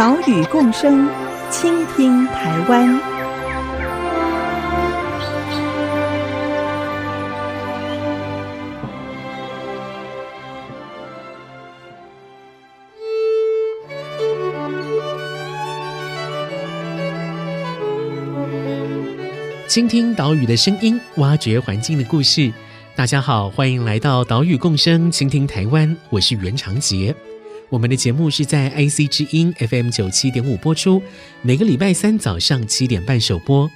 岛屿共生，倾听台湾。倾听岛屿的声音，挖掘环境的故事。大家好，欢迎来到岛屿共生，倾听台湾。我是袁长杰。我们的节目是在 IC 之音 FM 九七点五播出，每个礼拜三早上七点半首播。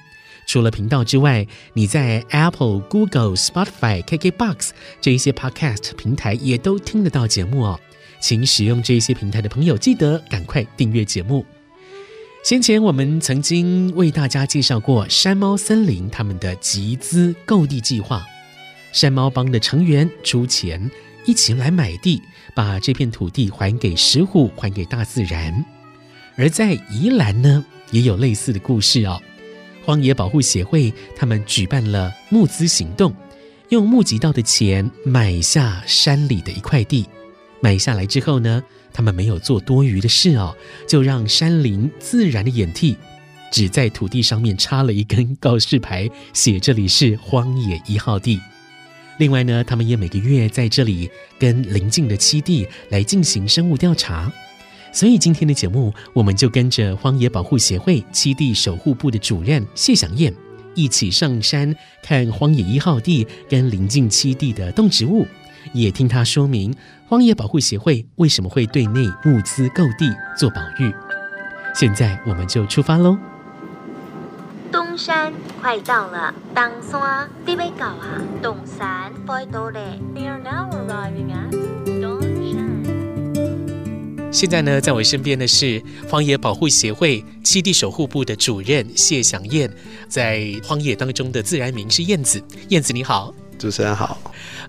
除了频道之外，你在 Apple、Google、Spotify、KKBox 这一些 Podcast 平台也都听得到节目哦。请使用这些平台的朋友，记得赶快订阅节目。先前我们曾经为大家介绍过山猫森林他们的集资购地计划，山猫帮的成员出钱一起来买地。把这片土地还给石虎，还给大自然。而在宜兰呢，也有类似的故事哦。荒野保护协会他们举办了募资行动，用募集到的钱买下山里的一块地。买下来之后呢，他们没有做多余的事哦，就让山林自然的演替，只在土地上面插了一根告示牌，写这里是荒野一号地。另外呢，他们也每个月在这里跟邻近的七地来进行生物调查，所以今天的节目，我们就跟着荒野保护协会七地守护部的主任谢祥燕一起上山看荒野一号地跟邻近七地的动植物，也听他说明荒野保护协会为什么会对内物资购地做保育。现在我们就出发喽。山快到了，东山你要到啊！东山快到了。现在呢，在我身边的是荒野保护协会栖地守护部的主任谢祥燕，在荒野当中的自然名是燕子。燕子你好。主持人好，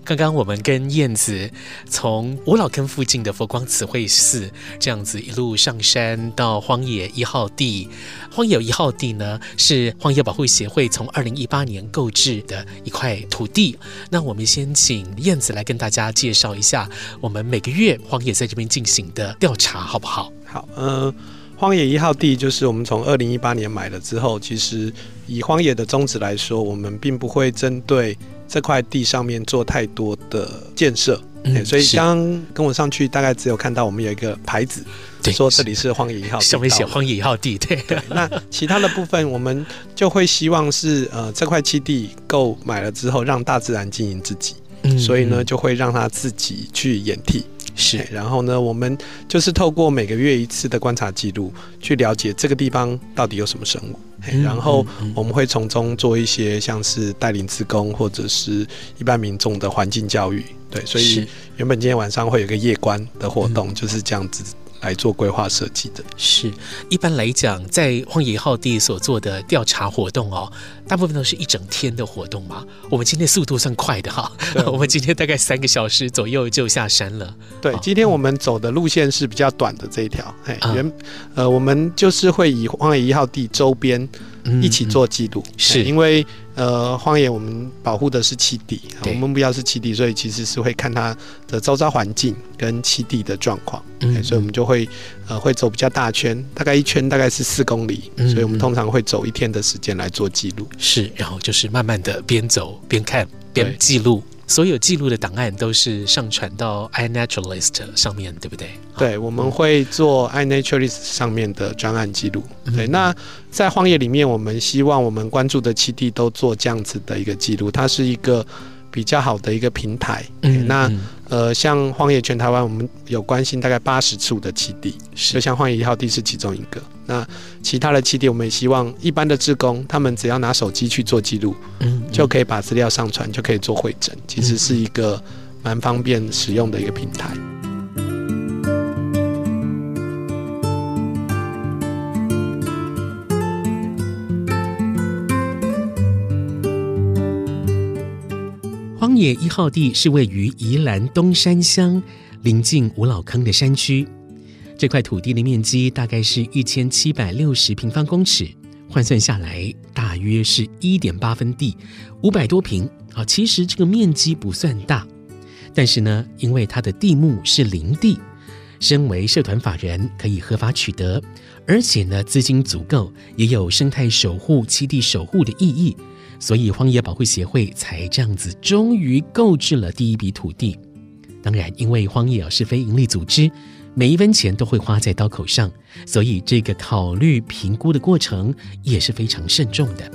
刚刚我们跟燕子从五老坑附近的佛光慈惠寺这样子一路上山到荒野一号地。荒野一号地呢，是荒野保护协会从二零一八年购置的一块土地。那我们先请燕子来跟大家介绍一下，我们每个月荒野在这边进行的调查，好不好？好，呃，荒野一号地就是我们从二零一八年买了之后，其实以荒野的宗旨来说，我们并不会针对。这块地上面做太多的建设，嗯，所以刚刚跟我上去，大概只有看到我们有一个牌子，说这里是荒野一号地，上面写荒野一号地，对。对，那其他的部分，我们就会希望是呃，这块基地购买了之后，让大自然经营自己，嗯，所以呢，就会让它自己去演替。是，然后呢，我们就是透过每个月一次的观察记录，去了解这个地方到底有什么生物，嗯、然后我们会从中做一些像是带领职工或者是一般民众的环境教育。对，所以原本今天晚上会有个夜观的活动，就是这样子。来做规划设计的。是，一般来讲，在荒野一号地所做的调查活动哦，大部分都是一整天的活动嘛。我们今天速度算快的哈，我们今天大概三个小时左右就下山了。对，今天我们走的路线是比较短的这一条，哎，原呃，我们就是会以荒野一号地周边。一起做记录，是。因为呃，荒野我们保护的是栖地，我们目标是栖地，所以其实是会看它的周遭环境跟栖地的状况，嗯，所以我们就会呃会走比较大圈，大概一圈大概是四公里，嗯，所以我们通常会走一天的时间来做记录，是，然后就是慢慢的边走边看边记录。所有记录的档案都是上传到 iNaturalist 上面，对不对？对，我们会做 iNaturalist 上面的专案记录。对，那在荒野里面，我们希望我们关注的七地都做这样子的一个记录，它是一个。比较好的一个平台，嗯，那呃，像荒野全台湾，我们有关心大概八十处的基地，就像荒野一号地是其中一个。那其他的七点，我们也希望一般的职工，他们只要拿手机去做记录，嗯，就可以把资料上传，就可以做会诊，其实是一个蛮方便使用的一个平台。荒野一号地是位于宜兰东山乡，临近五老坑的山区。这块土地的面积大概是一千七百六十平方公尺，换算下来大约是一点八分地，五百多平。啊，其实这个面积不算大，但是呢，因为它的地目是林地，身为社团法人可以合法取得，而且呢，资金足够，也有生态守护、栖地守护的意义，所以荒野保护协会才这样子，终于购置了第一笔土地。当然，因为荒野是非营利组织。每一分钱都会花在刀口上，所以这个考虑评估的过程也是非常慎重的。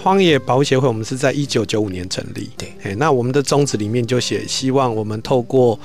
荒野保护协会，我们是在一九九五年成立。对，那我们的宗旨里面就写，希望我们透过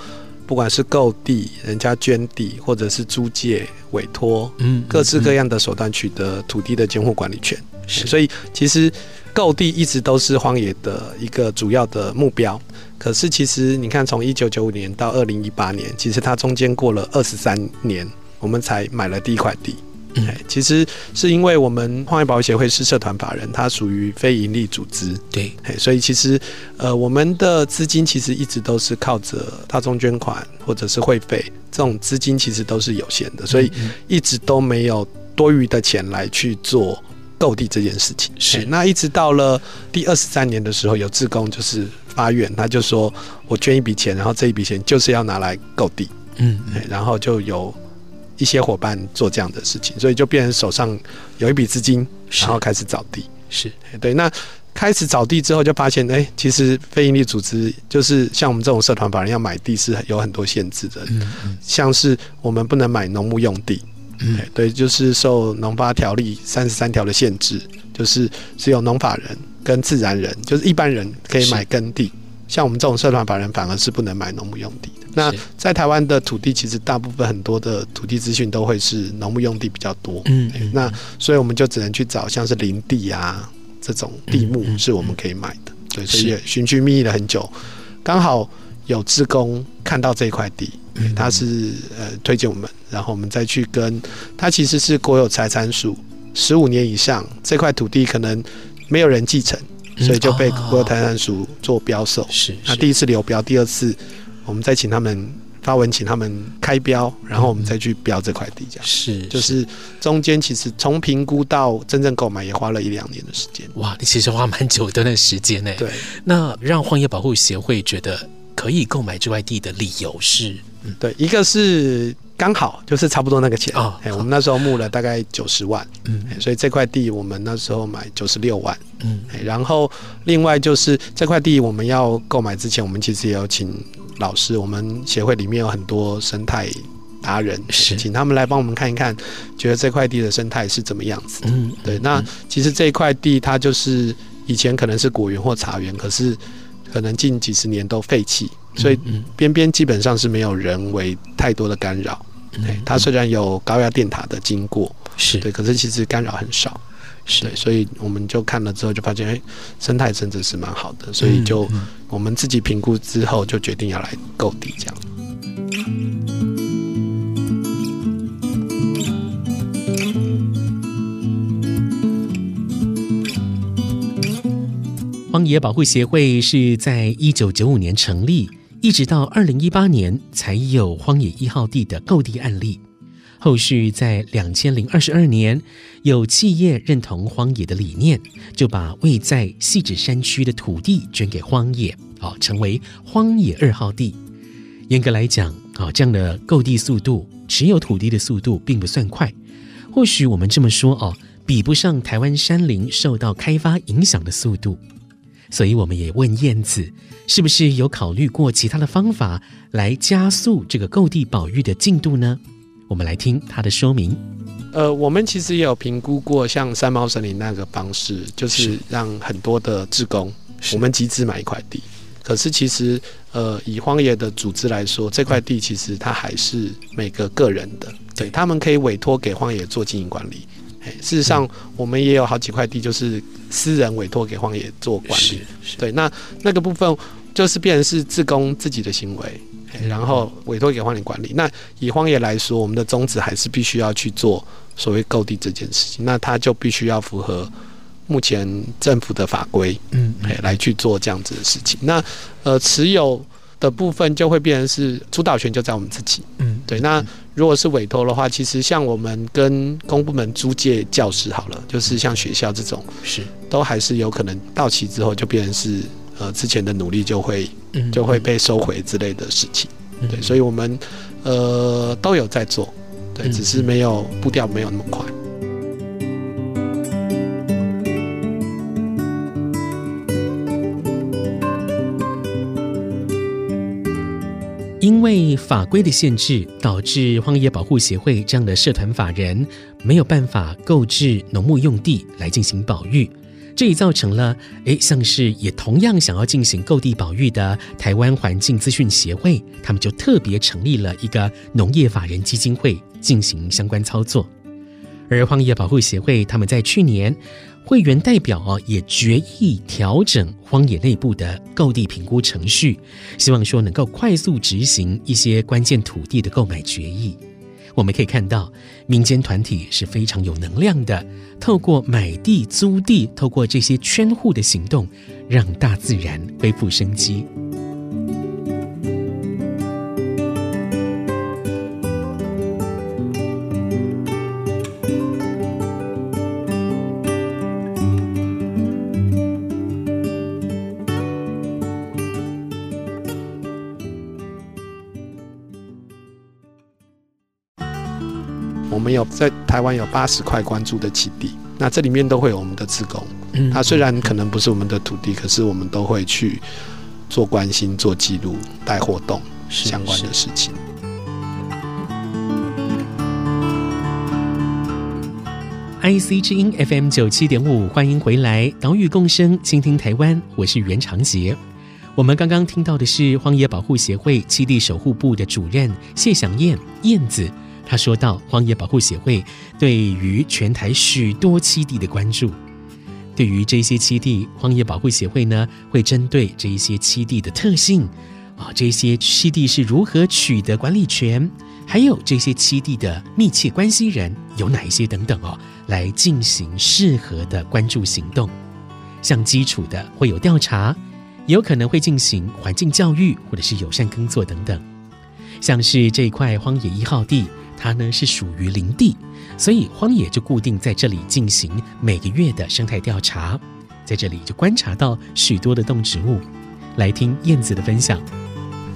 不管是购地、人家捐地，或者是租借、委托，嗯，各式各样的手段取得土地的监护管理权。是，所以其实购地一直都是荒野的一个主要的目标。可是，其实你看，从一九九五年到二零一八年，其实它中间过了二十三年，我们才买了第一块地。嗯，其实是因为我们矿业保护协会是社团法人，它属于非营利组织。对，所以其实呃，我们的资金其实一直都是靠着大众捐款或者是会费，这种资金其实都是有限的，所以一直都没有多余的钱来去做购地这件事情。是，那一直到了第二十三年的时候，有志工就是。发愿，他就说我捐一笔钱，然后这一笔钱就是要拿来购地，嗯，嗯，然后就有一些伙伴做这样的事情，所以就变成手上有一笔资金，然后开始找地，是。对。那开始找地之后，就发现，哎、欸，其实非营利组织就是像我们这种社团法人要买地是有很多限制的，嗯嗯，像是我们不能买农牧用地，嗯，对，就是受农发条例三十三条的限制，就是只有农法人。跟自然人，就是一般人可以买耕地，像我们这种社团法人反而是不能买农牧用地的。那在台湾的土地，其实大部分很多的土地资讯都会是农牧用地比较多。嗯，嗯，那所以我们就只能去找像是林地啊这种地目是我们可以买的。对，所以也寻寻觅觅了很久，刚好有志工看到这块地，他是呃推荐我们，然后我们再去跟他，其实是国有财产署十五年以上这块土地可能。没有人继承，所以就被国有财产署做标售。是，那第一次流标，第二次我们再请他们发文，请他们开标，然后我们再去标这块地，这样是，就是中间其实从评估到真正购买也花了一两年的时间。哇，你其实花蛮久的那时间呢。对，那让荒野保护协会觉得可以购买这块地的理由是，嗯，对，一个是。刚好就是差不多那个钱。哦，哎，我们那时候募了大概九十万，嗯，所以这块地我们那时候买九十六万，嗯，然后另外就是这块地我们要购买之前，我们其实也有请老师，我们协会里面有很多生态达人，是。请他们来帮我们看一看，觉得这块地的生态是怎么样子，嗯，对，那其实这一块地它就是以前可能是果园或茶园，可是可能近几十年都废弃，所以边边基本上是没有人为太多的干扰。对，它虽然有高压电塔的经过，是对，可是其实干扰很少，是对，所以我们就看了之后就发现，哎，生态真的是蛮好的，所以就我们自己评估之后就决定要来购地这样。荒野保护协会是在一九九五年成立。一直到二零一八年才有荒野一号地的购地案例，后续在两千零二十二年有企业认同荒野的理念，就把位在汐止山区的土地捐给荒野，好成为荒野二号地。严格来讲，啊这样的购地速度，持有土地的速度并不算快，或许我们这么说哦，比不上台湾山林受到开发影响的速度。所以我们也问燕子，是不是有考虑过其他的方法来加速这个购地保育的进度呢？我们来听他的说明。呃，我们其实也有评估过像山猫森林那个方式，就是让很多的志工，我们集资买一块地。可是其实，呃，以荒野的组织来说，这块地其实它还是每个个人的，对，他们可以委托给荒野做经营管理。事实上，我们也有好几块地，就是私人委托给荒野做管理。对，那那个部分就是变成是自工自己的行为，然后委托给荒野管理。那以荒野来说，我们的宗旨还是必须要去做所谓购地这件事情，那它就必须要符合目前政府的法规，嗯，来去做这样子的事情。那呃，持有的部分就会变成是主导权就在我们自己，嗯，对。那如果是委托的话，其实像我们跟公部门租借教室好了，就是像学校这种，是都还是有可能到期之后就变成是呃之前的努力就会就会被收回之类的事情，对。所以我们呃都有在做，对，只是没有步调没有那么快。因为法规的限制，导致荒野保护协会这样的社团法人没有办法购置农牧用地来进行保育，这也造成了，诶，像是也同样想要进行购地保育的台湾环境资讯协会，他们就特别成立了一个农业法人基金会进行相关操作，而荒野保护协会他们在去年。会员代表啊也决议调整荒野内部的购地评估程序，希望说能够快速执行一些关键土地的购买决议。我们可以看到，民间团体是非常有能量的，透过买地、租地，透过这些圈户的行动，让大自然恢复生机。们有在台湾有八十块关注的基地，那这里面都会有我们的职工。嗯，它虽然可能不是我们的土地，可是我们都会去做关心、做记录、带活动相关的事情。IC 之音 FM 九七点五，欢迎回来，岛屿共生，倾听台湾，我是袁长杰。我们刚刚听到的是荒野保护协会基地守护部的主任谢祥燕燕子。他说到，荒野保护协会对于全台许多栖地的关注，对于这些栖地，荒野保护协会呢会针对这一些栖地的特性啊，这些栖地是如何取得管理权，还有这些栖地的密切关系人有哪一些等等哦，来进行适合的关注行动。像基础的会有调查，有可能会进行环境教育或者是友善耕作等等。像是这一块荒野一号地。它呢是属于林地，所以荒野就固定在这里进行每个月的生态调查，在这里就观察到许多的动植物。来听燕子的分享，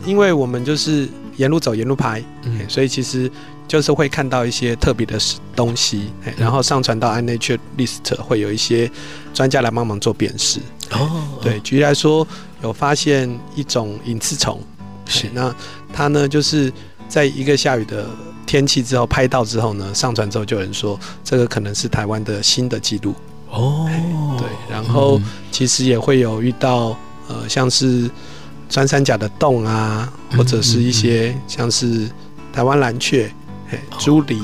因为我们就是沿路走沿路拍，嗯，所以其实就是会看到一些特别的东西，然后上传到 iNature List 会有一些专家来帮忙做辨识。哦，对，举例来说，有发现一种隐翅虫，是那它呢就是在一个下雨的。天气之后拍到之后呢，上传之后就有人说这个可能是台湾的新的纪录。哦，对，然后其实也会有遇到呃像是穿山甲的洞啊，或者是一些像是台湾蓝鹊、猪狸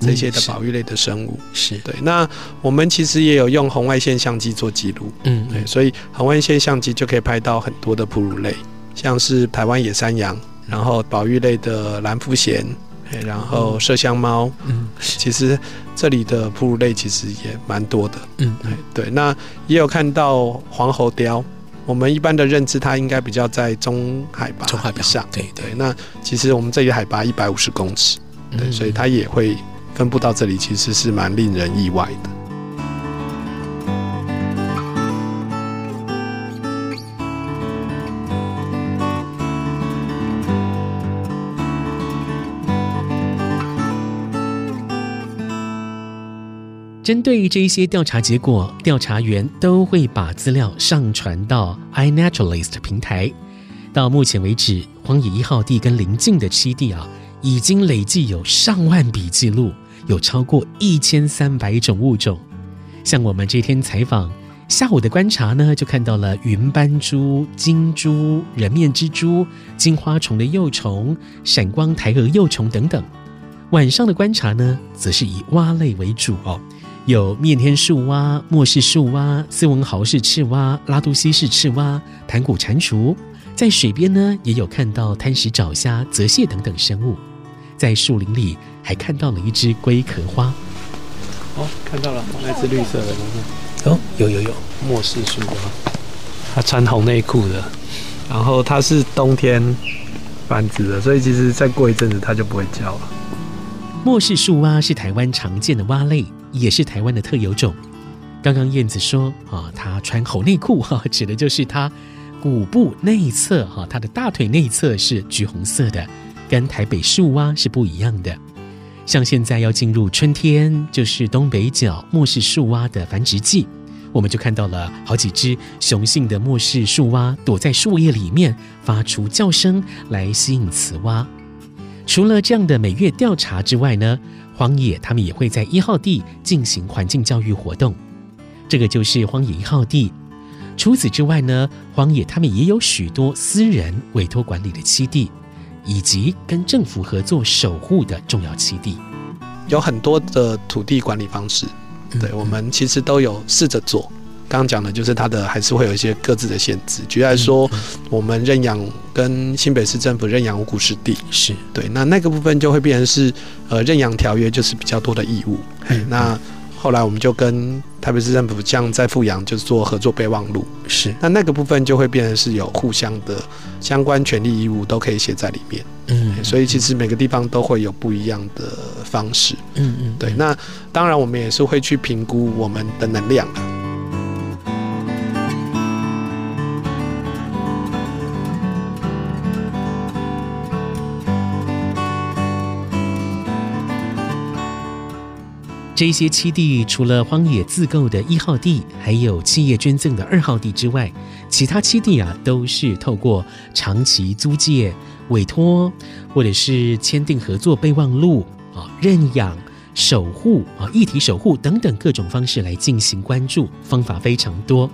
这些的保育类的生物，是对。那我们其实也有用红外线相机做记录，嗯，对，所以红外线相机就可以拍到很多的哺乳类，像是台湾野山羊，然后保育类的蓝腹鷴。然后麝香猫，嗯，其实这里的哺乳类其实也蛮多的，嗯，对，那也有看到黄喉貂，我们一般的认知它应该比较在中海拔，中海拔上，对对，那其实我们这里海拔一百五十公尺，对，所以它也会分布到这里，其实是蛮令人意外的。针对这一些调查结果，调查员都会把资料上传到 iNaturalist 平台。到目前为止，荒野一号地跟邻近的栖地啊，已经累计有上万笔记录，有超过一千三百种物种。像我们这天采访，下午的观察呢，就看到了云斑蛛、金蛛、人面蜘蛛、金花虫的幼虫、闪光台蛾幼虫等等。晚上的观察呢，则是以蛙类为主哦。有面天树蛙、莫氏树蛙、斯文豪氏赤蛙、拉都西氏赤蛙、盘古蟾蜍，在水边呢也有看到贪食沼虾、泽蟹等等生物，在树林里还看到了一只龟壳花。哦，看到了，那只绿色的东西。哦，有有有，末世树蛙，它穿红内裤的，然后它是冬天繁殖的，所以其实再过一阵子它就不会叫了。末世树蛙是台湾常见的蛙类，也是台湾的特有种。刚刚燕子说啊，它穿红内裤哈，指的就是它骨部内侧哈，它的大腿内侧是橘红色的，跟台北树蛙是不一样的。像现在要进入春天，就是东北角末世树蛙的繁殖季，我们就看到了好几只雄性的末世树蛙躲在树叶里面，发出叫声来吸引雌蛙。除了这样的每月调查之外呢，荒野他们也会在一号地进行环境教育活动，这个就是荒野一号地。除此之外呢，荒野他们也有许多私人委托管理的基地。以及跟政府合作守护的重要基地，有很多的土地管理方式。对，我们其实都有试着做。刚刚讲的就是它的还是会有一些各自的限制。举例来说，我们认养跟新北市政府认养五股湿地，是。对，那那个部分就会变成是呃认养条约就是比较多的义务。嘿，那。后来我们就跟台北市政府这样在富阳就是做合作备忘录，是。那那个部分就会变成是有互相的相关权利义务都可以写在里面，嗯，所以其实每个地方都会有不一样的方式，嗯嗯，对，那当然我们也是会去评估我们的能量。这些七地除了荒野自购的一号地，还有企业捐赠的二号地之外，其他七地啊都是透过长期租借、委托或者是签订合作备忘录啊、认养、守护啊、一体守护等等各种方式来进行关注，方法非常多。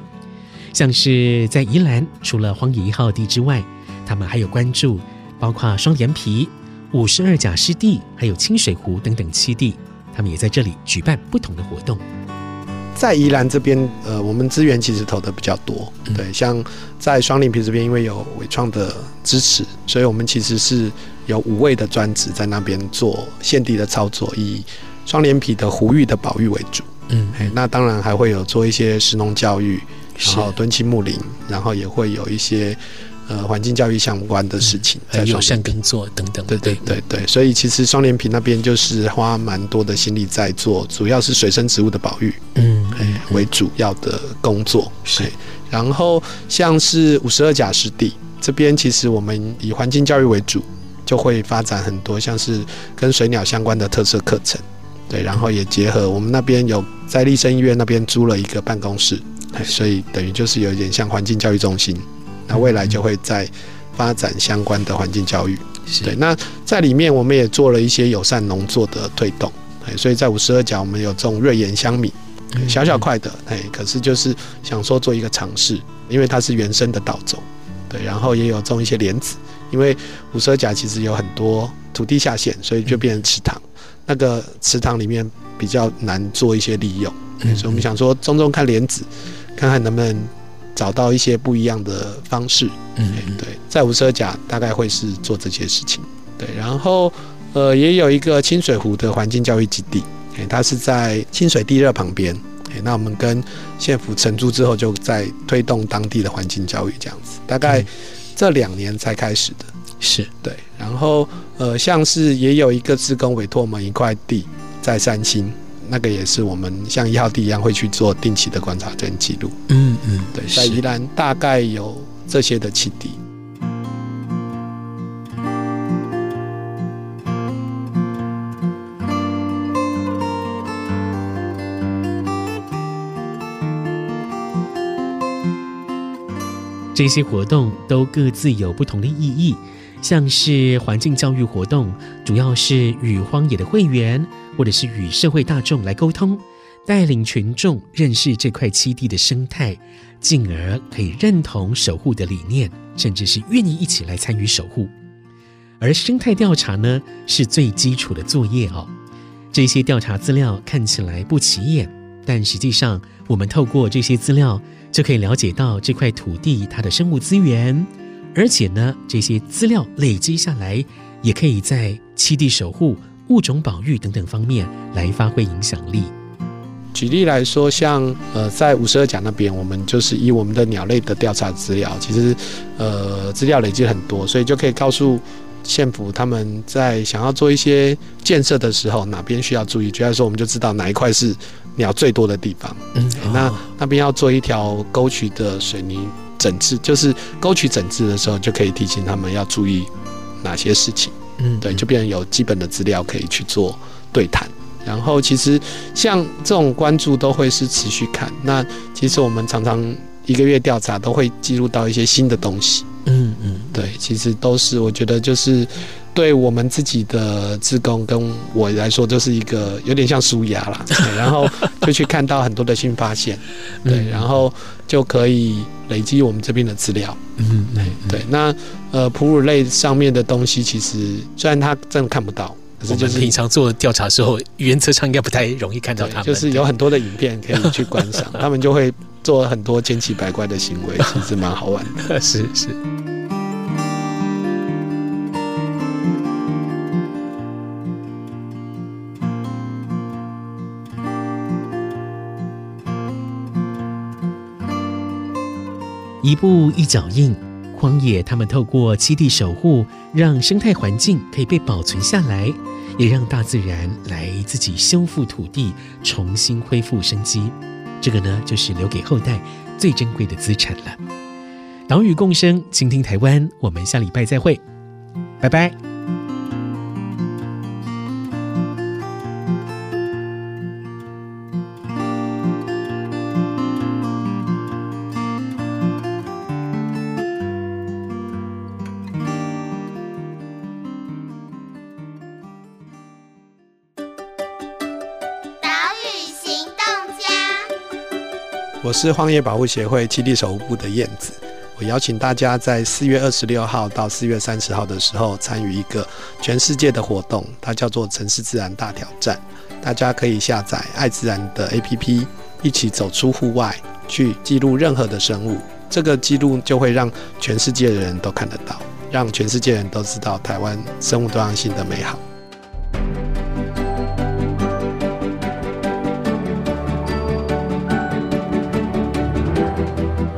像是在宜兰，除了荒野一号地之外，他们还有关注包括双连埤、五十二甲湿地，还有清水湖等等七地。他们也在这里举办不同的活动。在宜兰这边，呃，我们资源其实投的比较多。对，像在双连皮这边，因为有伟创的支持，所以我们其实是有五位的专职在那边做现地的操作，以双连皮的湖域的保育为主。嗯，那当然还会有做一些石农教育，然后敦亲睦邻，然后也会有一些。呃，环境教育相关的事情，在有善耕作等等。对对对对，所以其实双连埤那边就是花蛮多的心力在做，主要是水生植物的保育，嗯，为主要的工作。是，然后像是五十二甲湿地这边，其实我们以环境教育为主，就会发展很多像是跟水鸟相关的特色课程。对，然后也结合我们那边有在立生医院那边租了一个办公室，所以等于就是有一点像环境教育中心。那未来就会在发展相关的环境教育，对。那在里面我们也做了一些友善农作的推动，所以在五十二甲我们有种瑞妍香米，小小块的，哎，可是就是想说做一个尝试，因为它是原生的稻种，对。然后也有种一些莲子，因为五十二甲其实有很多土地下陷，所以就变成池塘，那个池塘里面比较难做一些利用，所以我们想说种种看莲子，看看能不能。找到一些不一样的方式，嗯，对，在五十二甲大概会是做这些事情，对，然后呃也有一个清水湖的环境教育基地，哎，它是在清水地热旁边，哎，那我们跟县府承租之后，就在推动当地的环境教育这样子，大概这两年才开始的，是。对，然后呃像是也有一个职工委托我们一块地在三星。那个也是我们像一号地一样会去做定期的观察跟记录。嗯嗯，对，在宜兰大概有这些的栖地。这些活动都各自有不同的意义。像是环境教育活动，主要是与荒野的会员，或者是与社会大众来沟通，带领群众认识这块栖地的生态，进而可以认同守护的理念，甚至是愿意一起来参与守护。而生态调查呢，是最基础的作业哦。这些调查资料看起来不起眼，但实际上，我们透过这些资料，就可以了解到这块土地它的生物资源。而且呢，这些资料累积下来，也可以在栖地守护、物种保育等等方面来发挥影响力。举例来说，像呃，在五十二甲那边，我们就是以我们的鸟类的调查资料，其实呃资料累积很多，所以就可以告诉县府他们在想要做一些建设的时候，哪边需要注意。举例来说，我们就知道哪一块是鸟最多的地方。嗯，那那边要做一条沟渠的水泥整治，就是沟渠整治的时候，就可以提醒他们要注意哪些事情。嗯，对，就变成有基本的资料可以去做对谈。然后其实像这种关注都会是持续看。那其实我们常常一个月调查都会记录到一些新的东西。嗯嗯，对，其实都是我觉得就是对我们自己的职工跟我来说，就是一个有点像纾压啦。然后就去看到很多的新发现，对，然后就可以累积我们这边的资料。嗯，对，那呃哺乳类上面的东西，其实虽然它真的看不到。可是就是平常做调查的时候，原则上应该不太容易看到他们。就是有很多的影片可以去观赏，他们就会做很多千奇百怪的行为，其实蛮好玩的。是 是。一步一脚印。荒野，他们透过基地守护，让生态环境可以被保存下来，也让大自然来自己修复土地，重新恢复生机。这个呢，就是留给后代最珍贵的资产了。岛屿共生，倾听台湾，我们下礼拜再会，拜拜。我是荒野保护协会栖地守护部的燕子，我邀请大家在四月二十六号到四月三十号的时候参与一个全世界的活动，它叫做城市自然大挑战。大家可以下载爱自然的 APP，一起走出户外，去记录任何的生物。这个记录就会让全世界的人都看得到，让全世界人都知道台湾生物多样性的美好。